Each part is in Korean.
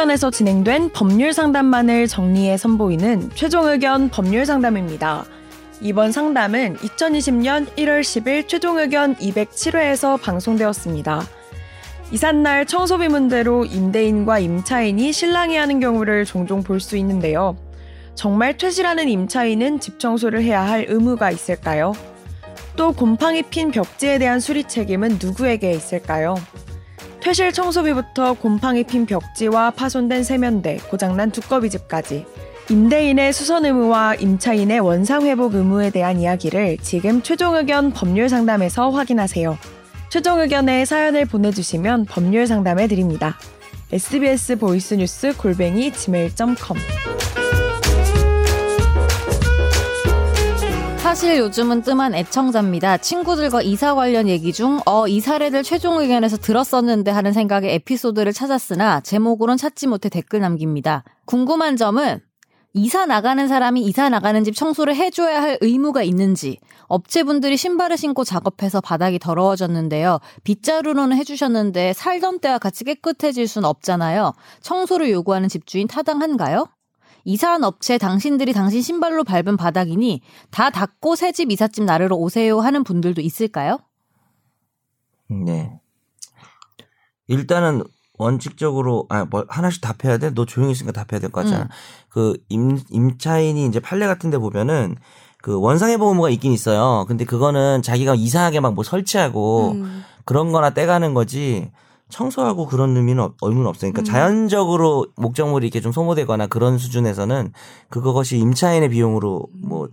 의견에서 진행된 법률 상담만을 정리해 선보이는 최종 의견 법률 상담입니다. 이번 상담은 2020년 1월 10일 최종 의견 207회에서 방송되었습니다. 이삿날 청소비 문제로 임대인과 임차인이 실랑이 하는 경우를 종종 볼 수 있는데요. 정말 퇴실하는 임차인은 집 청소를 해야 할 의무가 있을까요? 또 곰팡이 핀 벽지에 대한 수리 책임은 누구에게 있을까요? 퇴실 청소비부터 곰팡이 핀 벽지와 파손된 세면대, 고장난 두꺼비집까지 임대인의 수선 의무와 임차인의 원상 회복 의무에 대한 이야기를 지금 최종 의견 법률 상담에서 확인하세요. 최종 의견에 사연을 보내주시면 법률 상담해 드립니다. sbs 보이스뉴스 골뱅이 gmail.com 사실 요즘은 뜸한 애청자입니다. 친구들과 이사 관련 얘기 중, 어, 이 사례들 최종 의견에서 들었었는데 하는 생각의 에피소드를 찾았으나, 제목으론 찾지 못해 댓글 남깁니다. 궁금한 점은, 이사 나가는 사람이 이사 나가는 집 청소를 해줘야 할 의무가 있는지, 업체분들이 신발을 신고 작업해서 바닥이 더러워졌는데요. 빗자루로는 해주셨는데 살던 때와 같이 깨끗해질 순 없잖아요. 청소를 요구하는 집주인 타당한가요? 이사한 업체 당신들이 당신 신발로 밟은 바닥이니 다 닦고 새 집 이삿짐 나르러 오세요 하는 분들도 있을까요? 네. 일단은 원칙적으로 아 뭐 하나씩 답해야 돼? 너 조용히 있으니까 답해야 될 거 같잖아. 음. 그임 임차인이 이제 판례 같은 데 보면은 그 원상회복 의무가 있긴 있어요. 근데 그거는 자기가 이상하게 막 뭐 설치하고 음. 그런 거나 떼가는 거지 청소하고 그런 의미는 없- 의무는. 그러니까 음. 자연적으로 목적물이 이렇게 좀 소모되거나 그런 수준에서는 그것이 임차인의 비용으로 뭐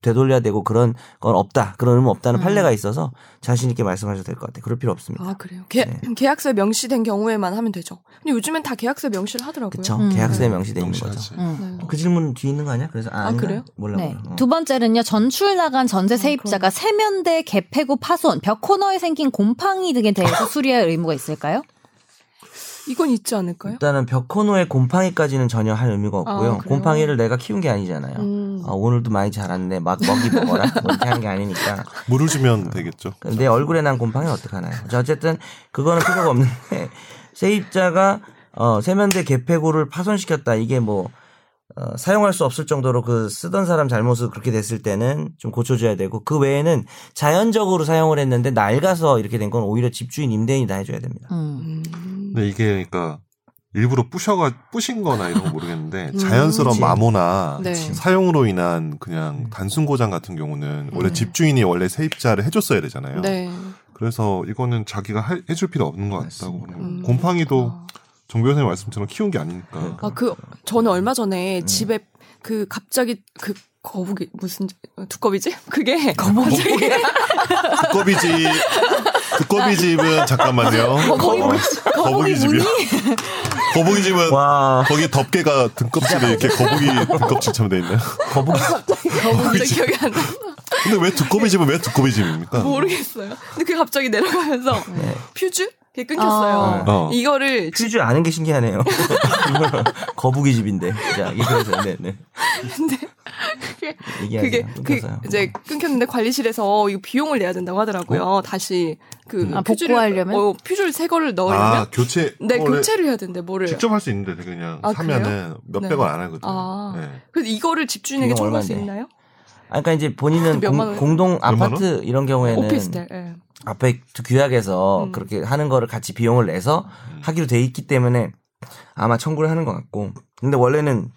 되돌려야 되고 그런 건 없다. 그런 의무 없다는 음. 판례가 있어서 자신 있게 말씀하셔도 될 것 같아요. 그럴 필요 없습니다. 아 그래요. 계, 네. 계약서에 명시된 경우에만 하면 되죠. 근데 요즘엔 다 계약서에 명시를 하더라고요. 그쵸? 음. 계약서에 네. 명시돼 있는 거죠. 명시하지. 음. 네. 그 질문 뒤에 있는 거 아니야? 그래서 아, 아? 그래요? 몰라. 네. 몰라. 어. 두 번째는요, 전출 나간 전세 어, 세입자가 세면대 개폐구 파손, 벽 코너에 생긴 곰팡이 등에 대해서 수리할 의무가 있을까요? 이건 있지 않을까요? 일단은 벽 코너에 곰팡이까지는 전혀 할 의미가 없고요. 아? 곰팡이를 내가 키운 게 아니잖아요. 음. 아, 오늘도 많이 자랐네. 막 먹이 먹어라. 뭐 이렇게 하는 게 아니니까. 물을 주면 되겠죠. 내 얼굴에 난 곰팡이 어떡하나요? 자, 어쨌든 그거는 필요가 없는데 세입자가 어, 세면대 개폐구를 파손시켰다. 이게 뭐 어, 사용할 수 없을 정도로 그 쓰던 사람 잘못으로 그렇게 됐을 때는 좀 고쳐줘야 되고 그 외에는 자연적으로 사용을 했는데 낡아서 이렇게 된 건 오히려 집주인 임대인이 다 해줘야 됩니다. 음. 음. 근데 이게 그러니까 일부러 부셔가 부신 거나 이런 거 모르겠는데 음. 자연스러운 그치. 마모나 네. 사용으로 인한 그냥 단순 고장 같은 경우는 원래 네. 집주인이 원래 세입자를 해줬어야 되잖아요. 네. 그래서 이거는 자기가 할- 해줄 필요 없는 것 같다고. 음. 곰팡이도 아. 정 변호사님 말씀처럼 키운 게 아니니까. 아, 그, 저는 얼마 전에 음. 집에 그 갑자기 그 거북이, 무슨, 두꺼비지? 그게. 거북이. 두꺼비집 두꺼비 집은 잠깐만요. 거북이, 어, 거북이 집이요. 무늬? 거북이 집은 와 거기 덮개가 등껍질에 이렇게 거북이 등껍질처럼 돼 있나요? 거북이 거북이 기억이 안 나. 근데 왜 두꺼비 집은 왜 두꺼비 집입니까? 모르겠어요. 근데 그게 갑자기 내려가면서 네. 퓨즈? 그게 끊겼어요. 아. 어. 이거를 퓨즈 아는 게 신기하네요. 거북이 집인데. 자, 그래서 네, 네. 얘기하세요. 그게 그. 이제 끊겼는데 관리실에서 이거 비용을 내야 된다고 하더라고요. 다시 그 아, 퓨즈를 복구하려면? 어, 퓨즈를 새 거를 넣으려면 아 교체. 네 교체를 해야 된대 뭐를. 직접 할 수 있는데 그냥 아, 사면은 몇백 네. 원안 하거든요. 아. 네. 그래서 이거를 집주인에게 청구할 수? 있나요? 아, 그러니까 이제 본인은 공, 몇만 아파트 이런 경우에는 오피스텔. 예. 아파트 규약에서 음. 그렇게 하는 거를 같이 비용을 내서 하기로 돼 있기 때문에 아마 청구를 하는 것 같고. 근데 원래는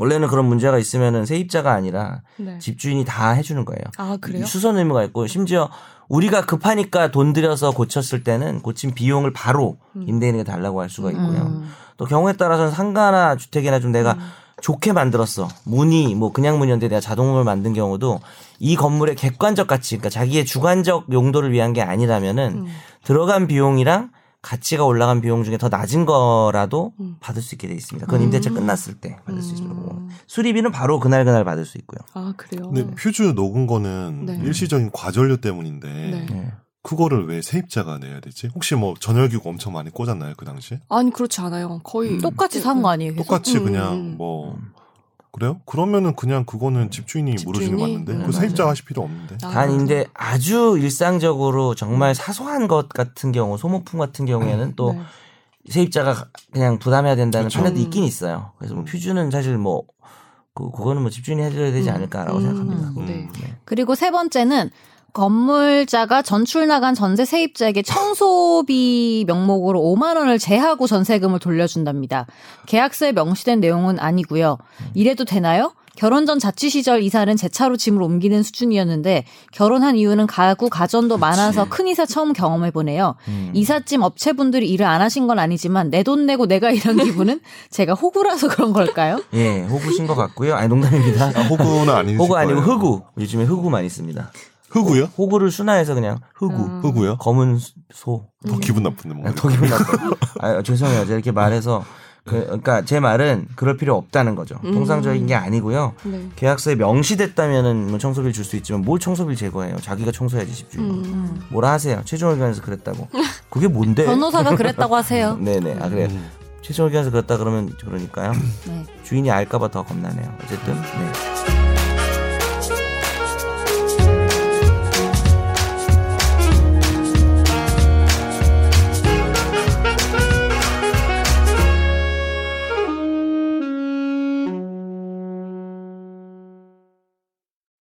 원래는 그런 문제가 있으면은 세입자가 아니라 네. 집주인이 다 해주는 거예요. 아 그래요? 수선 의무가 있고 심지어 우리가 급하니까 돈 들여서 고쳤을 때는 고친 비용을 바로 음. 임대인에게 달라고 할 수가 있고요. 음. 또 경우에 따라서는 상가나 주택이나 좀 내가 음. 좋게 만들었어. 문이 뭐 그냥 문이었는데 내가 자동문을 만든 경우도 이 건물의 객관적 가치, 그러니까 자기의 주관적 용도를 위한 게 아니라면은 음. 들어간 비용이랑 가치가 올라간 비용 중에 더 낮은 거라도 음. 받을 수 있게 돼 있습니다. 그건 임대차 음. 끝났을 때 받을 수 있고 음. 수리비는 바로 그날 그날 받을 수 있고요. 아 그래요. 근데 퓨즈 녹은 거는 네. 일시적인 과전료 때문인데 네. 네. 그거를 왜 세입자가 내야 되지? 혹시 뭐 전열기구 엄청 많이 꽂았나요 그 당시에? 아니 그렇지 않아요. 거의 음. 똑같이 산 거 아니에요? 계속? 똑같이 음. 그냥 뭐 그래요? 그러면은 그냥 그거는 집주인이 물어주는 게 집주인이? 맞는데 음, 그. 세입자가 하실 필요 없는데. 아. 단 이제 아주 일상적으로 정말 사소한 것 같은 경우 소모품 같은 경우에는 또 네. 세입자가 그냥 부담해야 된다는 그쵸. 판례도 있긴 있어요. 그래서 뭐 휴주는 사실 뭐 그, 그거는 뭐 집주인이 해줘야 되지 않을까라고 음, 생각합니다. 음, 네. 그리고 세 번째는 건물자가 전출 나간 전세 세입자에게 청소비 명목으로 5만 원을 제하고 전세금을 돌려준답니다. 계약서에 명시된 내용은 아니고요. 이래도 되나요? 결혼 전 자취 시절 이사는 제 차로 짐을 옮기는 수준이었는데 결혼한 이유는 가구 가전도 많아서 큰 이사 처음 경험해 보네요. 음. 이삿짐 업체분들이 일을 안 하신 건 아니지만 내 돈 내고 내가 이런 기분은 제가 호구라서 그런 걸까요? 예, 호구신 것 같고요. 아니 농담입니다. 아, 호구는 아니실 호구 아니고 거예요. 흑우. 요즘에 흑우 많이 씁니다. 흑우요? 호구를 순화해서 그냥 흑우. 음. 흑우요? 검은 소. 더 기분 나쁜데 뭐. 아, 더 기분 나빠. 아, 죄송해요. 제가 이렇게 말해서 그, 그러니까 제 말은 그럴 필요 없다는 거죠. 음. 통상적인 게 아니고요. 네. 계약서에 명시됐다면은 뭐 청소비를 줄 수 있지만 뭘 청소비를 제거해요. 자기가 청소해야지 집주인. 음. 뭐라 하세요. 최종 의견에서 그랬다고. 그게 뭔데? 변호사가 그랬다고 하세요. 네네. 아 그래. 음. 최종 의견에서 그랬다 그러면 그러니까요. 네. 주인이 알까봐 더 겁나네요. 어쨌든 네.